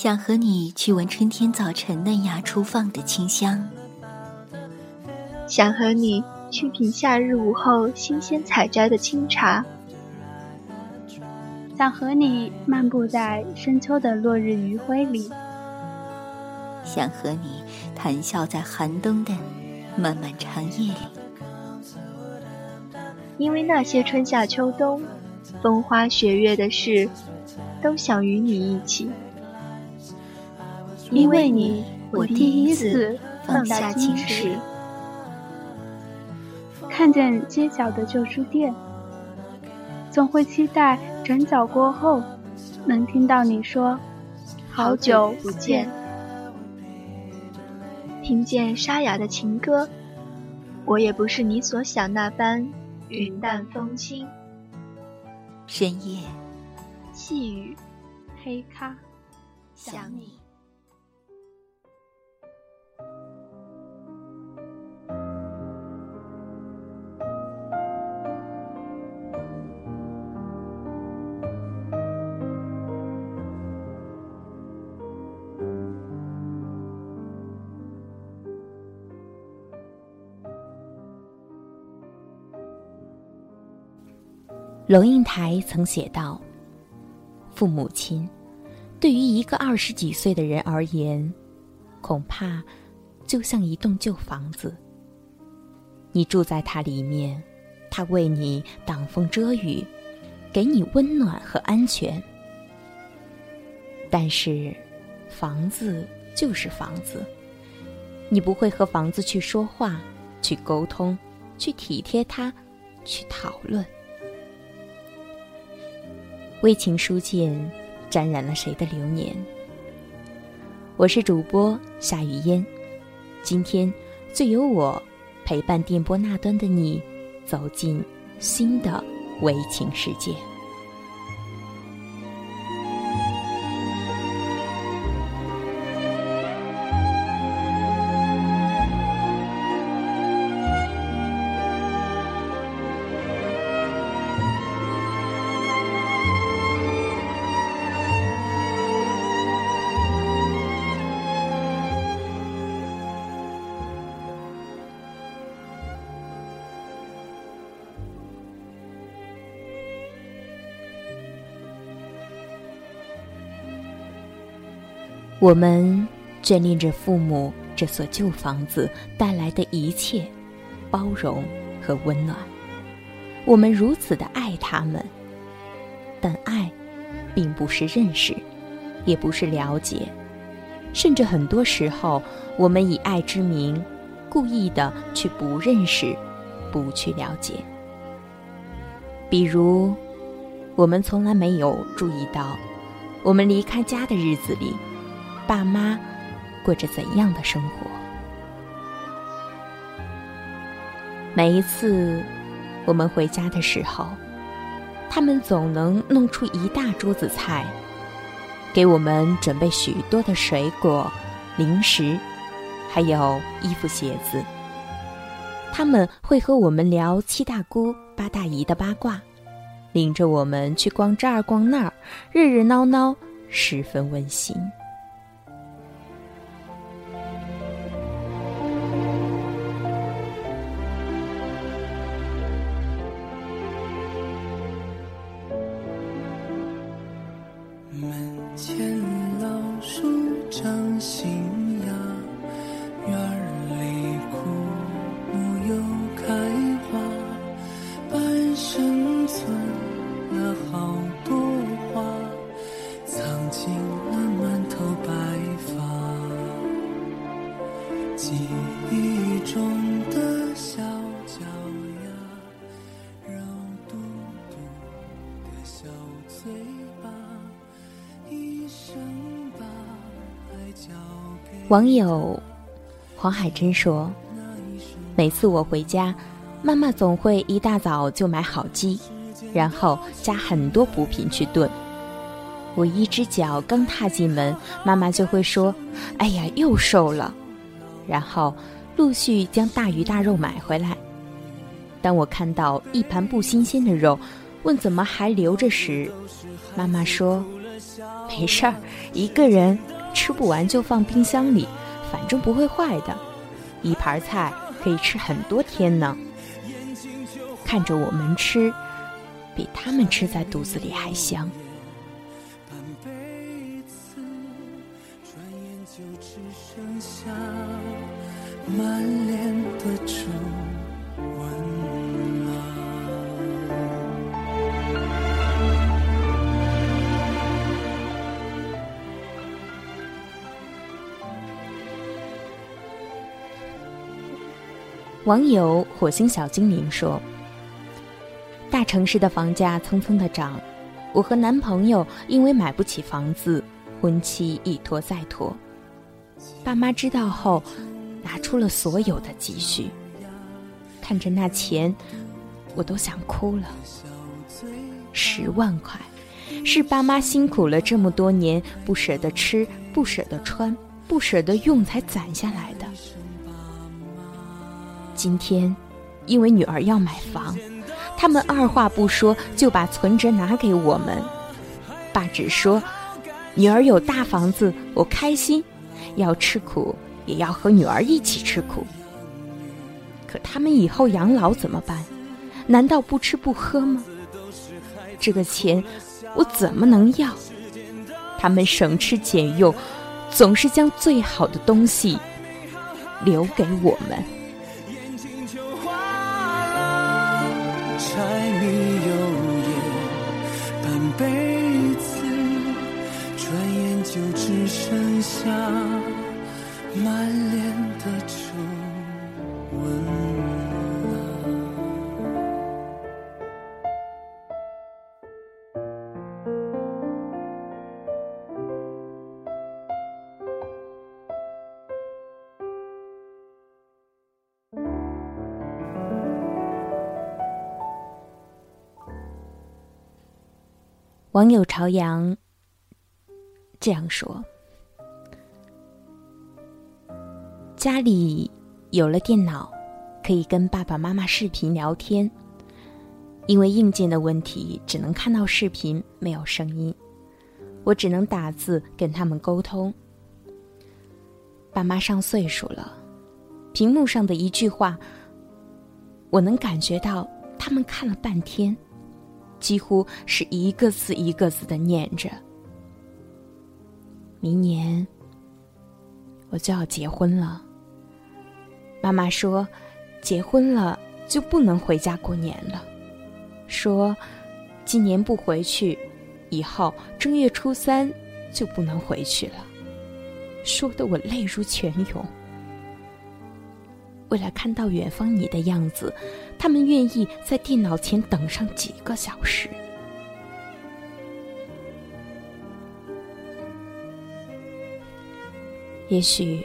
想和你去闻春天早晨嫩芽初放的清香，想和你去品夏日午后新鲜采摘的清茶，想和你漫步在深秋的落日余晖里，想和你谈笑在寒冬的漫漫长夜里。因为那些春夏秋冬、风花雪月的事，都想与你一起。因为你，我第一次放下矜持。看见街角的旧书店，总会期待转角过后，能听到你说“好久不见”。听见沙哑的情歌，我也不是你所想那般。云淡风轻，深夜，细雨，黑咖，想你。龙应台曾写道：“父母亲，对于一个二十几岁的人而言，恐怕就像一栋旧房子。你住在它里面，它为你挡风遮雨，给你温暖和安全。但是，房子就是房子，你不会和房子去说话、去沟通、去体贴它、去讨论。”为情书剑，沾染了谁的流年？我是主播夏雨嫣，今天就由我陪伴电波那端的你，走进新的微情世界。我们眷恋着父母这所旧房子带来的一切包容和温暖，我们如此的爱他们，但爱并不是认识，也不是了解，甚至很多时候，我们以爱之名，故意的去不认识，不去了解。比如，我们从来没有注意到，我们离开家的日子里。爸妈过着怎样的生活？每一次我们回家的时候，他们总能弄出一大桌子菜，给我们准备许多的水果、零食，还有衣服、鞋子。他们会和我们聊七大姑八大姨的八卦，领着我们去逛这儿逛那儿，热热闹闹，十分温馨。网友黄海珍说：“每次我回家，妈妈总会一大早就买好鸡，然后加很多补品去炖。我一只脚刚踏进门，妈妈就会说：‘哎呀，又瘦了。’然后陆续将大鱼大肉买回来。当我看到一盘不新鲜的肉，问怎么还留着时，妈妈说：‘没事儿，一个人吃不完就放冰箱里，反正不会坏的。一盘菜可以吃很多天呢。看着我们吃，比他们吃在肚子里还香。满脸的皱网友火星小精灵说：“大城市的房价蹭蹭的涨，我和男朋友因为买不起房子，婚期一拖再拖。爸妈知道后。”拿出了所有的积蓄，看着那钱，我都想哭了。十万块，是爸妈辛苦了这么多年，不舍得吃，不舍得穿，不舍得用才攒下来的。今天，因为女儿要买房，他们二话不说就把存折拿给我们。爸只说，女儿有大房子，我开心，要吃苦。也要和女儿一起吃苦。可他们以后养老怎么办？难道不吃不喝吗？这个钱我怎么能要？他们省吃俭用，总是将最好的东西留给我们。下。满脸的皱纹。网友朝阳这样说。家里有了电脑，可以跟爸爸妈妈视频聊天。因为硬件的问题，只能看到视频，没有声音，我只能打字跟他们沟通。爸妈上岁数了，屏幕上的一句话，我能感觉到他们看了半天，几乎是一个字一个字的念着。明年我就要结婚了。妈妈说：“结婚了就不能回家过年了。”说：“今年不回去，以后正月初三就不能回去了。”说的我泪如泉涌。为了看到远方你的样子，他们愿意在电脑前等上几个小时。也许。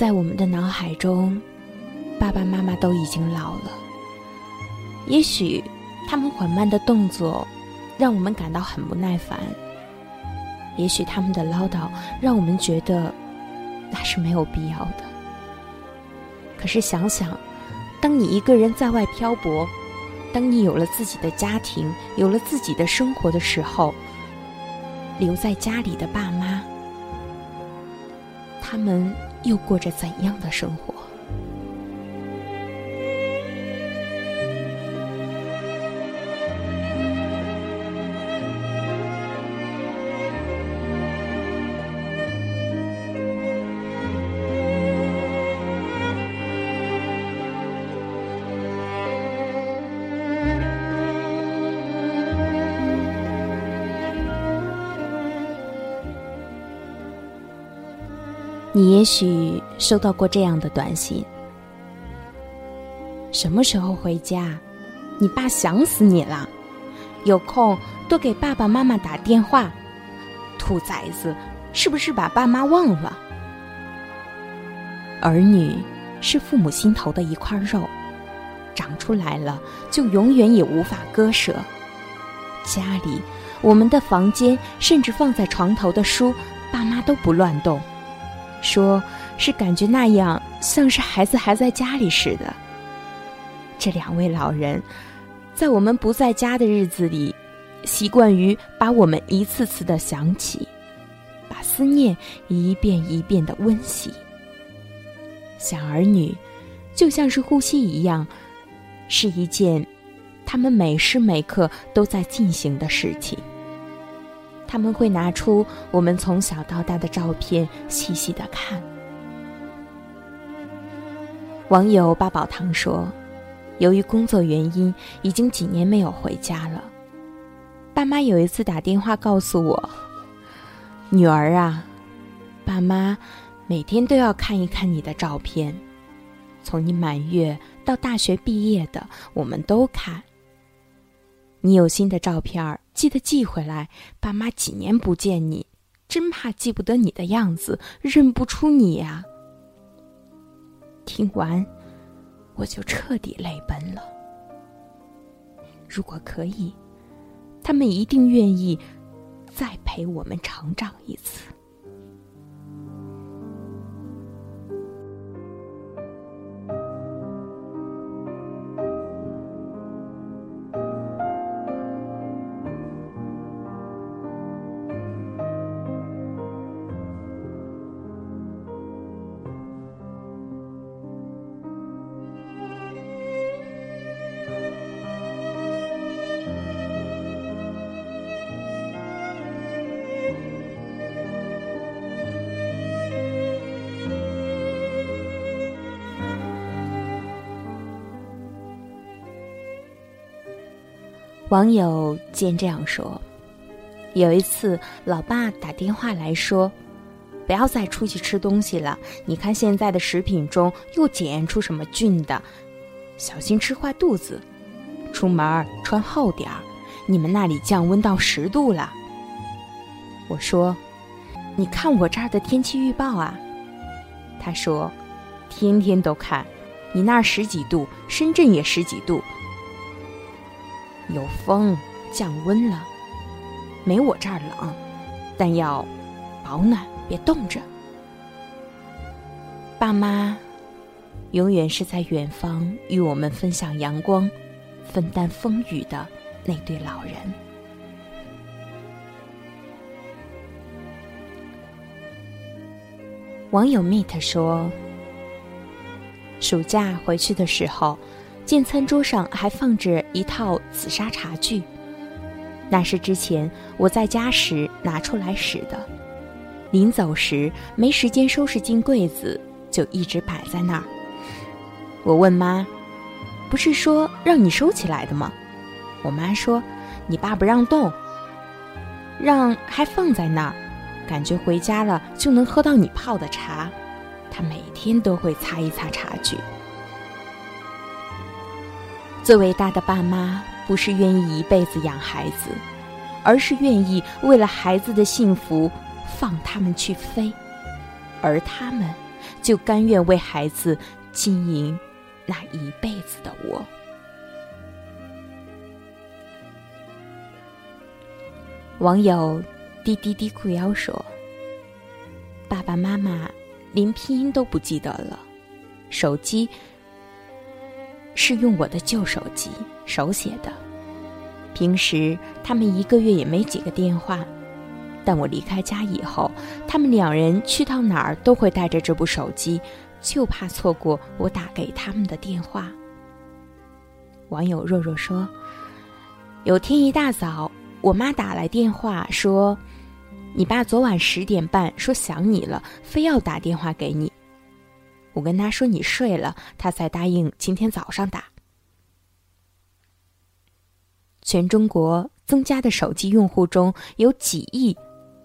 在我们的脑海中，爸爸妈妈都已经老了。也许他们缓慢的动作让我们感到很不耐烦，也许他们的唠叨让我们觉得那是没有必要的。可是想想，当你一个人在外漂泊，当你有了自己的家庭，有了自己的生活的时候，留在家里的爸妈，他们。又过着怎样的生活？你也许收到过这样的短信：什么时候回家？你爸想死你了，有空多给爸爸妈妈打电话。兔崽子，是不是把爸妈忘了？儿女是父母心头的一块肉，长出来了就永远也无法割舍。家里，我们的房间，甚至放在床头的书，爸妈都不乱动。说是感觉那样像是孩子还在家里似的。这两位老人，在我们不在家的日子里，习惯于把我们一次次的想起，把思念一遍一遍的温习。想儿女，就像是呼吸一样，是一件他们每时每刻都在进行的事情。他们会拿出我们从小到大的照片，细细的看。网友八宝堂说：“由于工作原因，已经几年没有回家了。爸妈有一次打电话告诉我，女儿啊，爸妈每天都要看一看你的照片，从你满月到大学毕业的，我们都看。你有新的照片，记得寄回来。爸妈几年不见你，真怕记不得你的样子，认不出你呀。”听完，我就彻底泪奔了。如果可以，他们一定愿意再陪我们成长一次。网友见这样说：“有一次，老爸打电话来说，不要再出去吃东西了。你看现在的食品中又检验出什么菌的，小心吃坏肚子。出门穿厚点儿。你们那里降温到十度了。”我说：“你看我这儿的天气预报啊。”他说：“天天都看，你那儿十几度，深圳也十几度。”有风，降温了，没我这儿冷，但要保暖，别冻着。爸妈永远是在远方与我们分享阳光、分担风雨的那对老人。网友 meet 说，暑假回去的时候。见餐桌上还放着一套紫砂茶具，那是之前我在家时拿出来使的。临走时没时间收拾进柜子，就一直摆在那儿。我问妈：“不是说让你收起来的吗？”我妈说：“你爸不让动，让还放在那儿，感觉回家了就能喝到你泡的茶。他每天都会擦一擦茶具。”最伟大的爸妈，不是愿意一辈子养孩子，而是愿意为了孩子的幸福放他们去飞，而他们就甘愿为孩子经营那一辈子的窝。网友滴滴滴裤腰说：“爸爸妈妈连拼音都不记得了，手机。”是用我的旧手机手写的，平时他们一个月也没几个电话，但我离开家以后，他们两人去到哪儿都会带着这部手机，就怕错过我打给他们的电话。网友若若说，有天一大早，我妈打来电话说，你爸昨晚十点半说想你了，非要打电话给你。我跟他说你睡了，他才答应今天早上打。全中国增加的手机用户中有几亿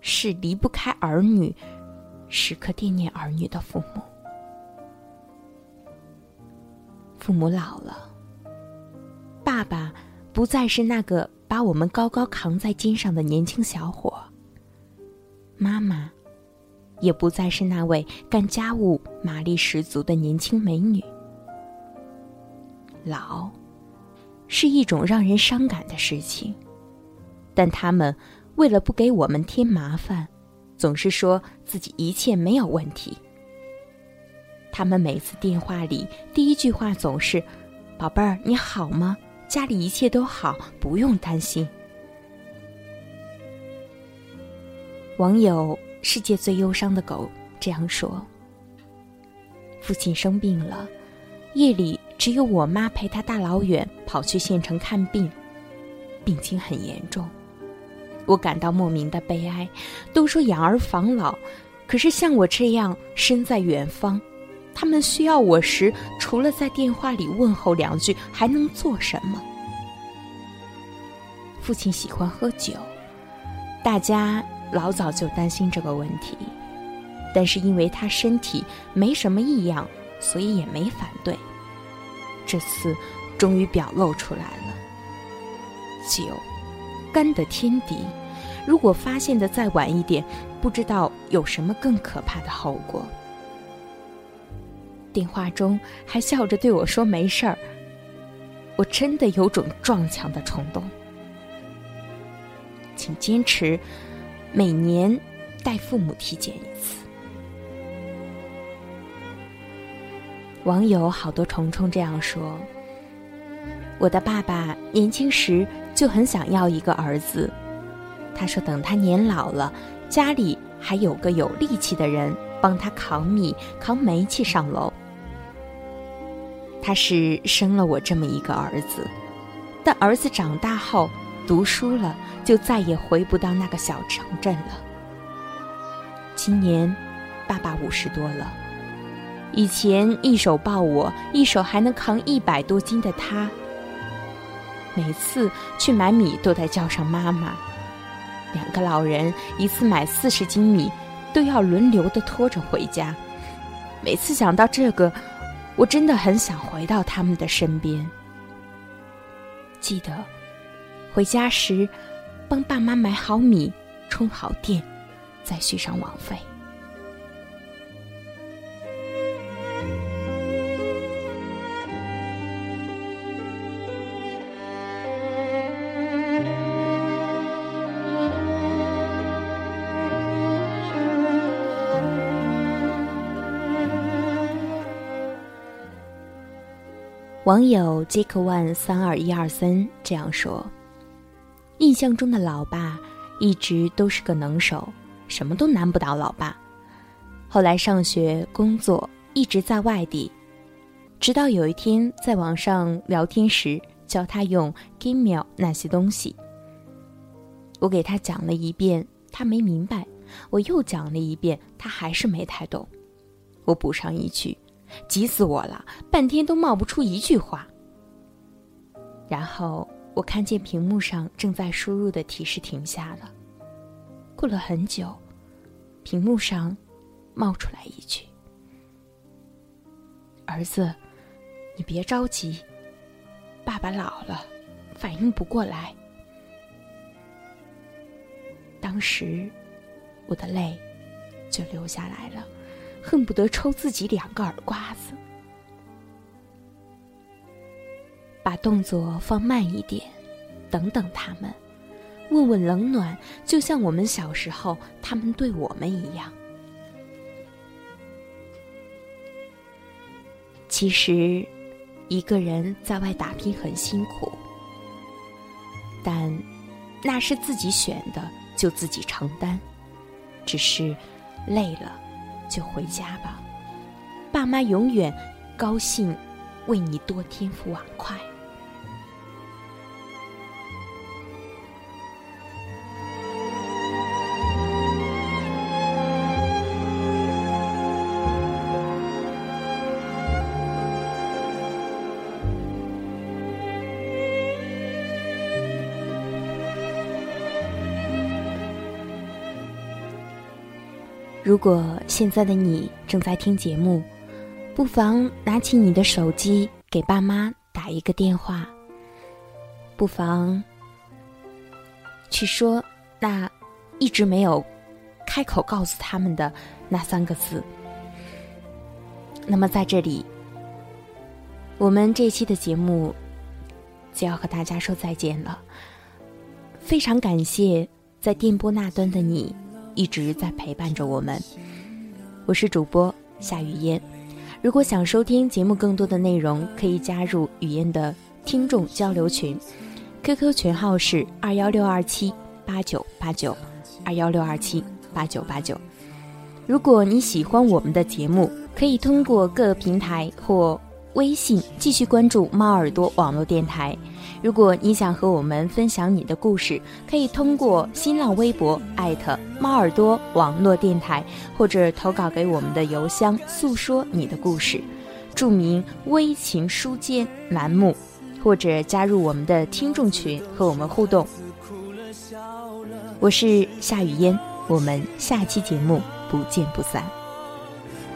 是离不开儿女、时刻惦念儿女的父母。父母老了，爸爸不再是那个把我们高高扛在肩上的年轻小伙，妈妈。也不再是那位干家务马力十足的年轻美女。老，是一种让人伤感的事情，但他们为了不给我们添麻烦，总是说自己一切没有问题。他们每次电话里第一句话总是：“宝贝儿，你好吗？家里一切都好，不用担心。”网友“世界最忧伤的狗”这样说：“父亲生病了，夜里只有我妈陪他大老远跑去县城看病，病情很严重。我感到莫名的悲哀。都说养儿防老，可是像我这样身在远方，他们需要我时，除了在电话里问候两句，还能做什么？”父亲喜欢喝酒，大家。老早就担心这个问题，但是因为他身体没什么异样，所以也没反对。这次终于表露出来了。酒，肝的天敌，如果发现的再晚一点，不知道有什么更可怕的后果。电话中还笑着对我说：“没事儿。”我真的有种撞墙的冲动，请坚持。每年带父母体检一次。网友好多虫虫这样说：“我的爸爸年轻时就很想要一个儿子，他说等他年老了，家里还有个有力气的人帮他扛米、扛煤气上楼。他是生了我这么一个儿子，但儿子长大后。”读书了，就再也回不到那个小城镇了。今年，爸爸五十多了。以前一手抱我，一手还能扛一百多斤的他，每次去买米都得叫上妈妈。两个老人一次买四十斤米，都要轮流的拖着回家。每次想到这个，我真的很想回到他们的身边。记得。回家时，帮爸妈买好米，充好电，再续上网费。网友 Jack One 三二一二三这样说。印象中的老爸一直都是个能手，什么都难不倒老爸。后来上学、工作一直在外地，直到有一天在网上聊天时教他用 Gmail 那些东西，我给他讲了一遍，他没明白；我又讲了一遍，他还是没太懂。我补上一句，急死我了，半天都冒不出一句话。然后。我看见屏幕上正在输入的提示停下了。过了很久，屏幕上冒出来一句：“儿子，你别着急，爸爸老了，反应不过来。”当时我的泪就流下来了，恨不得抽自己两个耳刮子。把动作放慢一点，等等他们，问问冷暖，就像我们小时候他们对我们一样。其实，一个人在外打拼很辛苦，但那是自己选的，就自己承担。只是累了，就回家吧，爸妈永远高兴，为你多添副碗筷。如果现在的你正在听节目，不妨拿起你的手机给爸妈打一个电话。不妨去说那一直没有开口告诉他们的那三个字。那么在这里，我们这期的节目就要和大家说再见了。非常感谢在电波那端的你。一直在陪伴着我们，我是主播夏雨嫣。如果想收听节目更多的内容，可以加入雨嫣的听众交流群，QQ 群号是二幺六二七八九八九二幺六二七八九八九。如果你喜欢我们的节目，可以通过各平台或微信继续关注猫耳朵网络电台。如果你想和我们分享你的故事，可以通过新浪微博艾特猫耳朵网络电台，或者投稿给我们的邮箱，诉说你的故事，注明“微情书间”栏目，或者加入我们的听众群和我们互动。我是夏雨嫣，我们下期节目不见不散。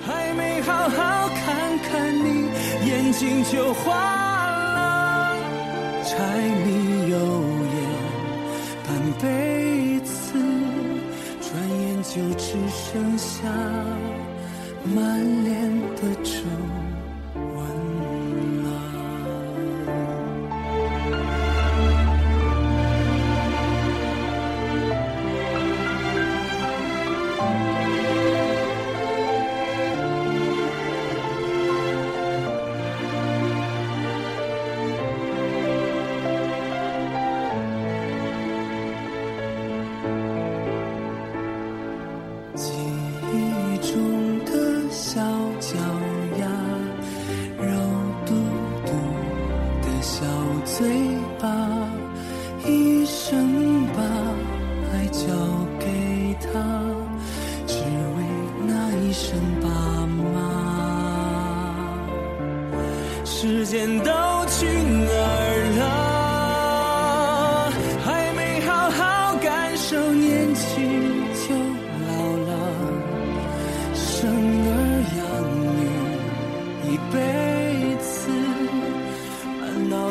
还没好好看看你，眼睛就花。柴米油盐半辈子，转眼就只剩下满脸的皱。